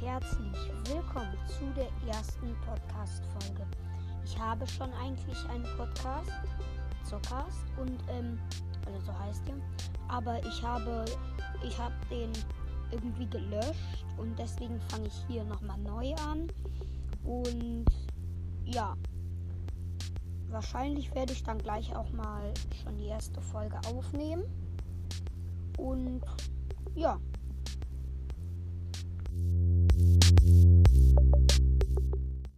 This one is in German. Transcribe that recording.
Herzlich willkommen zu der ersten Podcast-Folge. Ich habe schon eigentlich einen Podcast, Zockast, und ähm, also so heißt der. Aber ich habe, ich habe den irgendwie gelöscht und deswegen fange ich hier nochmal neu an. Und ja, wahrscheinlich werde ich dann gleich auch mal schon die erste Folge aufnehmen. Und ja.